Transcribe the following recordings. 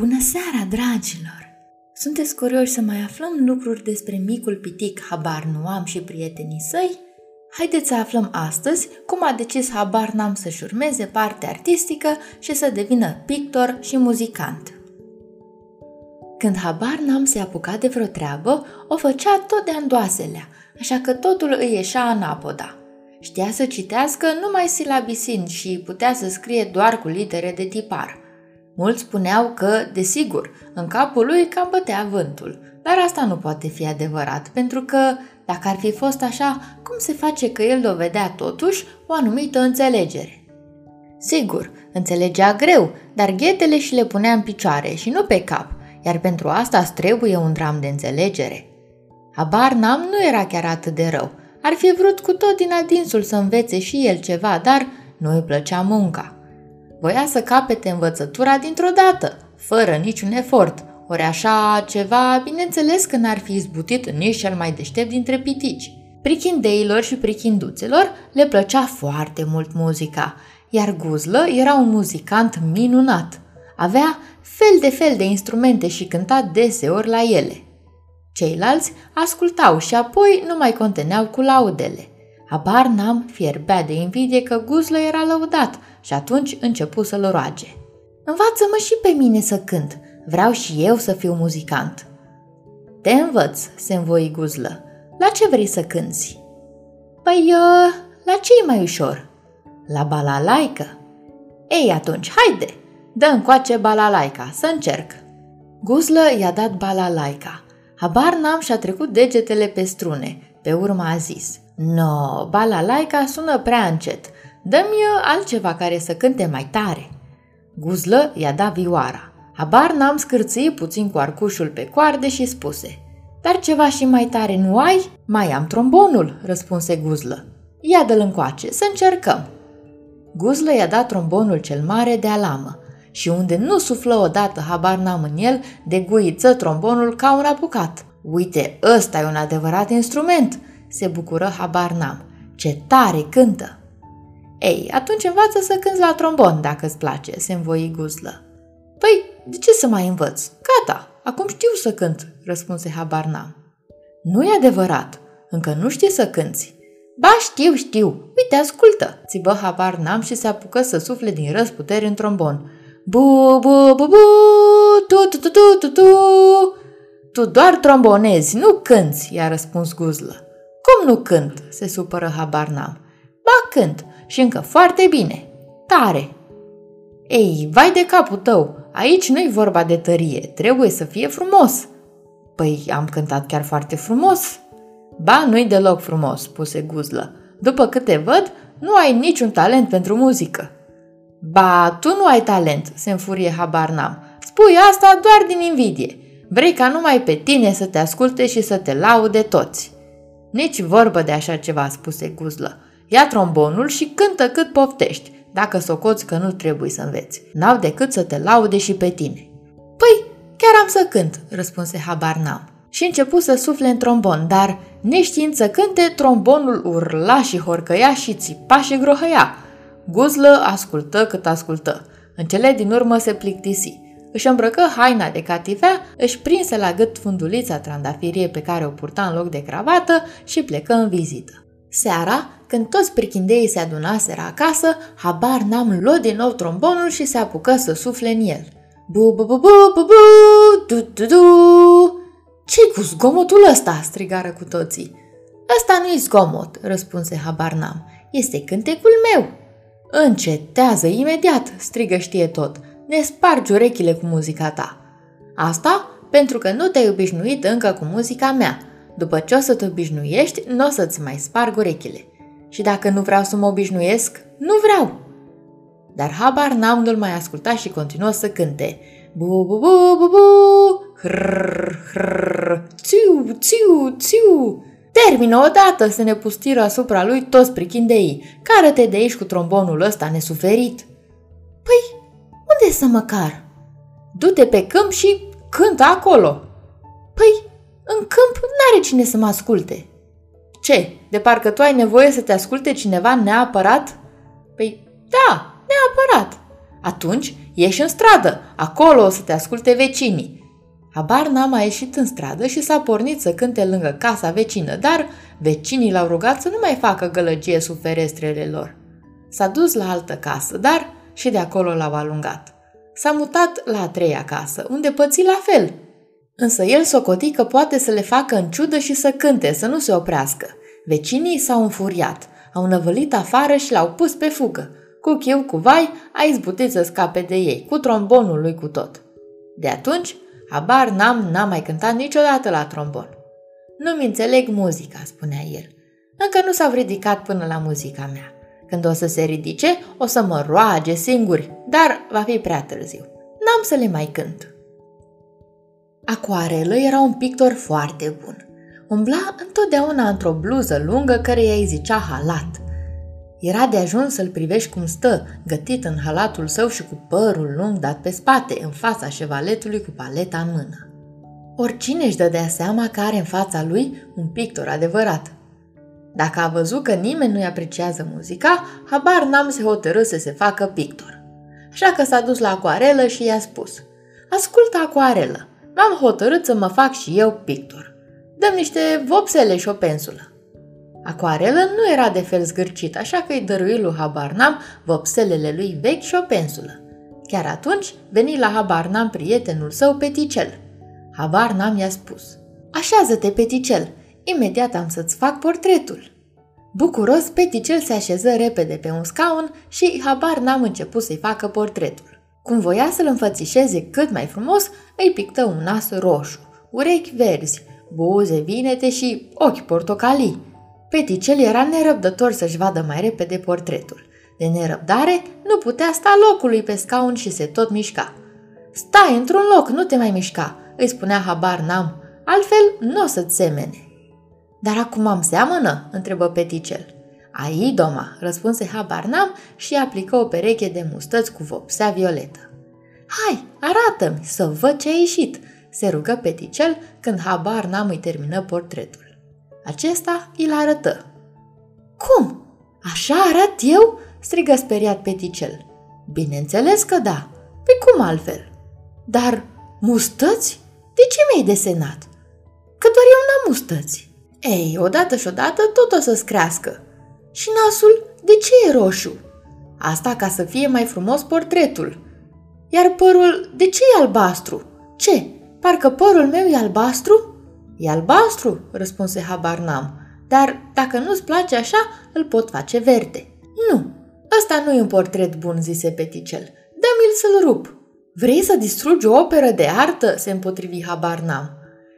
Bună seara, dragilor! Sunteți curioși să mai aflăm lucruri despre micul pitic Habar nu am și prietenii săi? Haideți să aflăm astăzi cum a decis Habar n-am să-și urmeze partea artistică și să devină pictor și muzicant. Când Habar n-am se apuca de vreo treabă, o făcea tot de andoaselea, așa că totul îi ieșea anapoda. Știa să citească numai silabisind și putea să scrie doar cu litere de tipar – Mulți spuneau că, desigur, în capul lui cam bătea vântul, dar asta nu poate fi adevărat, pentru că, dacă ar fi fost așa, cum se face că el dovedea totuși o anumită înțelegere? Sigur, înțelegea greu, dar ghetele și le punea în picioare și nu pe cap, iar pentru asta îți trebuie un dram de înțelegere. Habar n-am nu era chiar atât de rău. Ar fi vrut cu tot din adinsul să învețe și el ceva, dar nu îi plăcea munca. Voia să capete învățătura dintr-o dată, fără niciun efort, ori așa ceva, bineînțeles că n-ar fi izbutit nici cel mai deștept dintre pitici. Prichindeilor și prichinduțelor le plăcea foarte mult muzica, iar Guzlă era un muzicant minunat. Avea fel de fel de instrumente și cânta deseori la ele. Ceilalți ascultau și apoi nu mai conteneau cu laudele. Habar n-am fierbea de invidie că Guzlă era lăudat și atunci începu să-l roage. Învață-mă și pe mine să cânt, vreau și eu să fiu muzicant. Te învăț, se învoi Guzlă. La ce vrei să cânți? Păi, uh, la ce e mai ușor? La balalaică. Ei, atunci, haide, dă încoace balalaica, să încerc. Guzlă i-a dat balalaica. Habar n-am și-a trecut degetele pe strune. Pe urmă a zis – No, balalaica sună prea încet. Dă-mi altceva care să cânte mai tare. Guzlă i-a dat vioara. Habar n-am scârțit puțin cu arcușul pe coarde și spuse Dar ceva și mai tare nu ai? Mai am trombonul, răspunse Guzlă. Ia de-l încoace, să încercăm. Guzlă i-a dat trombonul cel mare de alamă și unde nu suflă odată habar n-am în el, de guiță trombonul ca un apucat. Uite, ăsta e un adevărat instrument, se bucură habar n-am. Ce tare cântă! Ei, atunci învață să cânți la trombon dacă îți place, se învoi guzlă. Păi, de ce să mai învăț? Gata, acum știu să cânt, răspunse habar n-am. Nu e adevărat, încă nu știi să cânți. Ba, știu, știu, uite, ascultă, țibă habar n-am și se apucă să sufle din răsputeri în trombon. Bu, bu, bu, bu, tu, tu, tu, tu, tu, tu. Tu doar trombonezi, nu cânți, i-a răspuns guzlă. Cum nu cânt?" se supără habar n-am. Ba cânt și încă foarte bine. Tare. Ei, vai de capul tău, aici nu-i vorba de tărie, trebuie să fie frumos. Păi, am cântat chiar foarte frumos. Ba, nu-i deloc frumos, spuse Guzlă. După câte văd, nu ai niciun talent pentru muzică. Ba, tu nu ai talent, se înfurie habar n-am. Spui asta doar din invidie. Vrei ca numai pe tine să te asculte și să te laude toți. Nici vorbă de așa ceva, spuse Guzlă. Ia trombonul și cântă cât poftești, dacă socoți că nu trebuie să înveți. N-au decât să te laude și pe tine. Păi, chiar am să cânt, răspunse habar n-am. Și începu să sufle în trombon, dar, neștiind să cânte, trombonul urla și horcăia și țipa și grohăia. Guzlă ascultă cât ascultă. În cele din urmă se plictisi își îmbrăcă haina de cativea, își prinse la gât fundulița trandafirie pe care o purta în loc de cravată și plecă în vizită. Seara, când toți prichindeii se adunaseră acasă, habar n-am luat din nou trombonul și se apucă să sufle în el. Bu, bu, bu, bu, bu, bu, du, du, du. ce cu zgomotul ăsta?" strigară cu toții. Ăsta nu-i zgomot," răspunse habar n-am. Este cântecul meu." Încetează imediat!" strigă știe tot ne spargi urechile cu muzica ta. Asta pentru că nu te-ai obișnuit încă cu muzica mea. După ce o să te obișnuiești, nu o să-ți mai sparg urechile. Și dacă nu vreau să mă obișnuiesc, nu vreau. Dar habar n-am nu mai asculta și continuă să cânte. Bu, bu, bu, bu, bu, hrrr, hrrr, țiu, țiu, țiu. Termină odată să ne pustiră asupra lui toți prichindeii. Care te de aici cu trombonul ăsta nesuferit? Păi, unde să măcar? Du-te pe câmp și cântă acolo. Păi, în câmp n-are cine să mă asculte. Ce, de parcă tu ai nevoie să te asculte cineva neapărat? Păi, da, neapărat. Atunci ieși în stradă, acolo o să te asculte vecinii. Habar n-a mai ieșit în stradă și s-a pornit să cânte lângă casa vecină, dar vecinii l-au rugat să nu mai facă gălăgie sub ferestrele lor. S-a dus la altă casă, dar și de acolo l-au alungat. S-a mutat la a treia casă, unde păți la fel. Însă el socoti că poate să le facă în ciudă și să cânte, să nu se oprească. Vecinii s-au înfuriat, au năvălit afară și l-au pus pe fugă. Cu chiu, cu vai, a izbutit să scape de ei, cu trombonul lui cu tot. De atunci, habar n-am, n-am mai cântat niciodată la trombon. Nu-mi înțeleg muzica, spunea el. Încă nu s-au ridicat până la muzica mea. Când o să se ridice, o să mă roage singuri, dar va fi prea târziu. N-am să le mai cânt. Acoarelă era un pictor foarte bun. Umbla întotdeauna într-o bluză lungă care îi zicea halat. Era de ajuns să-l privești cum stă, gătit în halatul său și cu părul lung dat pe spate, în fața șevaletului cu paleta în mână. Oricine își dădea seama că are în fața lui un pictor adevărat. Dacă a văzut că nimeni nu-i apreciază muzica, habar n-am se hotărâ să se facă pictor. Așa că s-a dus la acoarelă și i-a spus Ascultă acoarelă, m-am hotărât să mă fac și eu pictor. Dăm niște vopsele și o pensulă. Acoarelă nu era de fel zgârcit, așa că îi dărui lui Habarnam vopselele lui vechi și o pensulă. Chiar atunci veni la Habarnam prietenul său Peticel. Habarnam i-a spus, Așează-te, Peticel, imediat am să-ți fac portretul. Bucuros, Peticel se așeză repede pe un scaun și habar n-am început să-i facă portretul. Cum voia să-l înfățișeze cât mai frumos, îi pictă un nas roșu, urechi verzi, buze vinete și ochi portocalii. Peticel era nerăbdător să-și vadă mai repede portretul. De nerăbdare, nu putea sta locului pe scaun și se tot mișca. Stai într-un loc, nu te mai mișca, îi spunea habar n-am, altfel nu o să-ți semene. Dar acum am seamănă?" întrebă Peticel. Ai, doma, răspunse habar n-am și aplică o pereche de mustăți cu vopsea violetă. Hai, arată-mi să văd ce a ieșit, se rugă Peticel când habar n-am îi termină portretul. Acesta îl arătă. Cum? Așa arăt eu? strigă speriat Peticel. Bineînțeles că da. Pe cum altfel? Dar mustăți? De ce mi-ai desenat? Că doar eu n-am mustăți. Ei, odată și odată tot o să-ți crească. Și nasul, de ce e roșu? Asta ca să fie mai frumos portretul. Iar părul, de ce e albastru? Ce? Parcă părul meu e albastru? E albastru, răspunse habar n-am. Dar dacă nu-ți place așa, îl pot face verde. Nu, ăsta nu e un portret bun, zise Peticel. Dă-mi-l să-l rup. Vrei să distrugi o operă de artă? se împotrivi habar n-am.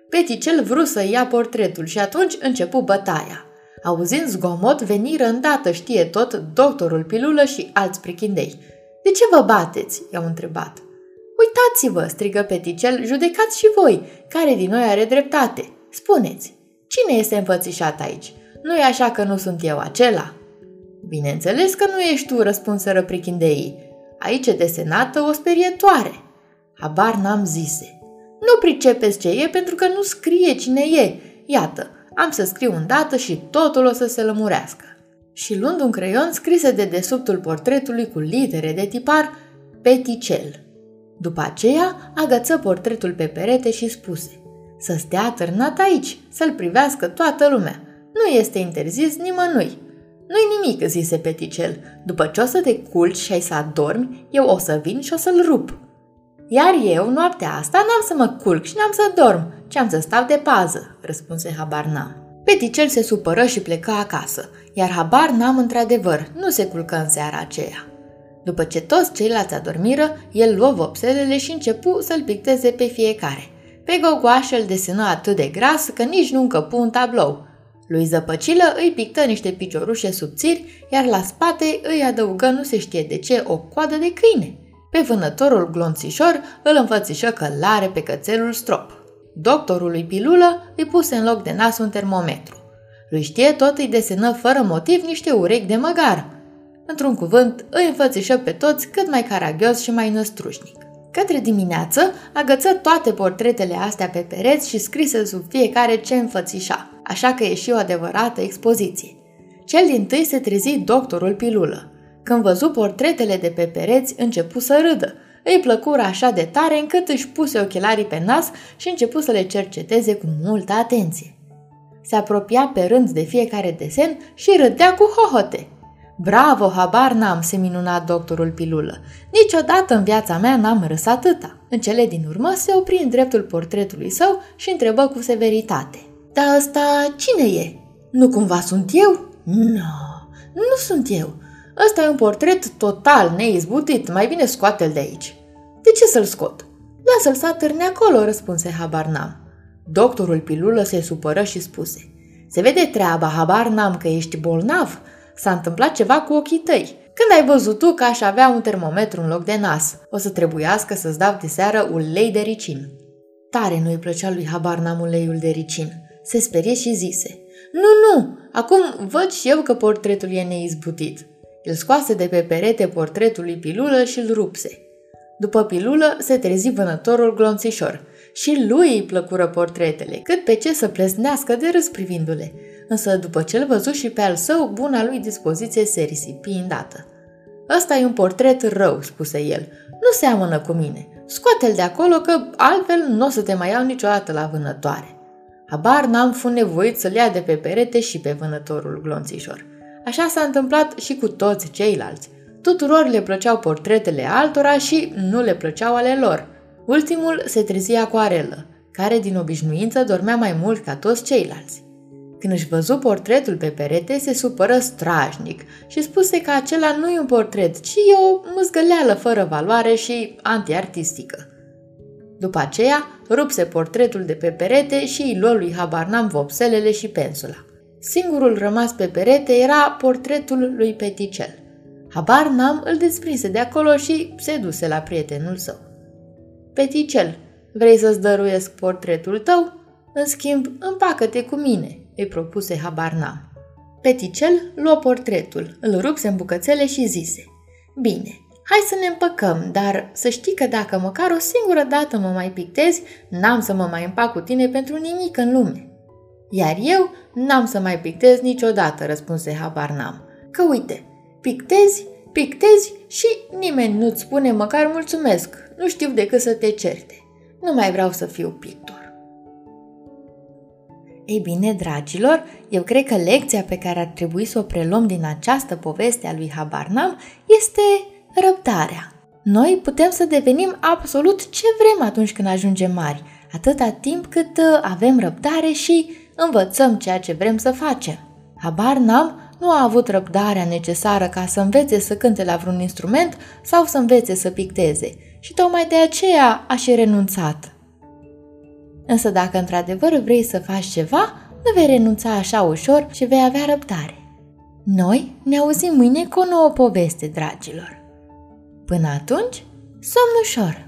Peticel vrut să ia portretul și atunci începu bătaia. Auzind zgomot, veniră îndată, știe tot, doctorul Pilulă și alți prichindei. De ce vă bateți?" i-au întrebat. Uitați-vă!" strigă Peticel, judecați și voi, care din noi are dreptate. Spuneți, cine este înfățișat aici? Nu e așa că nu sunt eu acela?" Bineînțeles că nu ești tu, răspunseră prichindeii. Aici e desenată o sperietoare. Habar n-am zise. Nu pricepeți ce e pentru că nu scrie cine e. Iată, am să scriu îndată și totul o să se lămurească. Și luând un creion, scrise de desubtul portretului cu litere de tipar Peticel. După aceea, agăță portretul pe perete și spuse Să stea târnat aici, să-l privească toată lumea. Nu este interzis nimănui. Nu-i nimic, zise Peticel. După ce o să te culci și ai să adormi, eu o să vin și o să-l rup. Iar eu, noaptea asta, n-am să mă culc și n-am să dorm, ci am să stau de pază, răspunse habar n-am. Peticel se supără și plecă acasă, iar habar n-am într-adevăr, nu se culcă în seara aceea. După ce toți ceilalți adormiră, el luă vopselele și începu să-l picteze pe fiecare. Pe gogoașă îl desenă atât de gras că nici nu încăpu un tablou. Lui Zăpăcilă îi pictă niște piciorușe subțiri, iar la spate îi adăugă nu se știe de ce o coadă de câine – pe vânătorul glonțișor îl înfățișă călare pe cățelul strop. Doctorului Pilulă îi puse în loc de nas un termometru. Lui știe tot îi desenă fără motiv niște urechi de măgar. Într-un cuvânt, îi înfățișă pe toți cât mai caragios și mai năstrușnic. Către dimineață, agăță toate portretele astea pe pereți și scrise sub fiecare ce înfățișa, așa că ieși o adevărată expoziție. Cel din tâi se trezi doctorul Pilulă. Când văzu portretele de pe pereți, începu să râdă. Îi plăcură așa de tare încât își puse ochelarii pe nas și începu să le cerceteze cu multă atenție. Se apropia pe rând de fiecare desen și râdea cu hohote. Bravo, habar n-am, se minuna doctorul Pilulă. Niciodată în viața mea n-am râs atâta. În cele din urmă se opri în dreptul portretului său și întrebă cu severitate. Dar ăsta cine e? Nu cumva sunt eu? Nu, no, nu sunt eu. Ăsta e un portret total neizbutit, mai bine scoate-l de aici. De ce să-l scot? Lasă-l să atârne acolo, răspunse habar n-am. Doctorul Pilulă se supără și spuse. Se vede treaba, habar n-am că ești bolnav. S-a întâmplat ceva cu ochii tăi. Când ai văzut tu că aș avea un termometru în loc de nas, o să trebuiască să-ți dau de seară ulei de ricin. Tare nu-i plăcea lui habar n-am uleiul de ricin. Se sperie și zise. Nu, nu, acum văd și eu că portretul e neizbutit. El scoase de pe perete portretul lui Pilulă și îl rupse. După pilulă se trezi vânătorul glonțișor și lui îi plăcură portretele, cât pe ce să plesnească de râs privindu-le. Însă după ce l văzu și pe al său, buna lui dispoziție se risipi îndată. Ăsta e un portret rău, spuse el. Nu seamănă cu mine. Scoate-l de acolo că altfel nu o să te mai iau niciodată la vânătoare. Habar n-am fost nevoit să-l ia de pe perete și pe vânătorul glonțișor. Așa s-a întâmplat și cu toți ceilalți. Tuturor le plăceau portretele altora și nu le plăceau ale lor. Ultimul se trezia cu Arelă, care din obișnuință dormea mai mult ca toți ceilalți. Când își văzu portretul pe perete, se supără strașnic și spuse că acela nu e un portret, ci e o mâzgăleală fără valoare și antiartistică. După aceea, rupse portretul de pe perete și îi luă lui Habarnam vopselele și pensula. Singurul rămas pe perete era portretul lui Peticel. Habar n-am, îl desprinse de acolo și se duse la prietenul său. Peticel, vrei să-ți dăruiesc portretul tău? În schimb, împacă-te cu mine, îi propuse habar n-am. Peticel luă portretul, îl rupse în bucățele și zise Bine, hai să ne împăcăm, dar să știi că dacă măcar o singură dată mă mai pictezi, n-am să mă mai împac cu tine pentru nimic în lume. Iar eu n-am să mai pictez niciodată, răspunse habar n-am. Că uite, pictezi, pictezi și nimeni nu-ți spune măcar mulțumesc, nu știu decât să te certe. Nu mai vreau să fiu pictor. Ei bine, dragilor, eu cred că lecția pe care ar trebui să o preluăm din această poveste a lui Habarnam este răbdarea. Noi putem să devenim absolut ce vrem atunci când ajungem mari, atâta timp cât uh, avem răbdare și învățăm ceea ce vrem să facem. Habar n-am, nu a avut răbdarea necesară ca să învețe să cânte la vreun instrument sau să învețe să picteze și tocmai de aceea a și renunțat. Însă dacă într-adevăr vrei să faci ceva, nu vei renunța așa ușor și vei avea răbdare. Noi ne auzim mâine cu o nouă poveste, dragilor. Până atunci, somn ușor!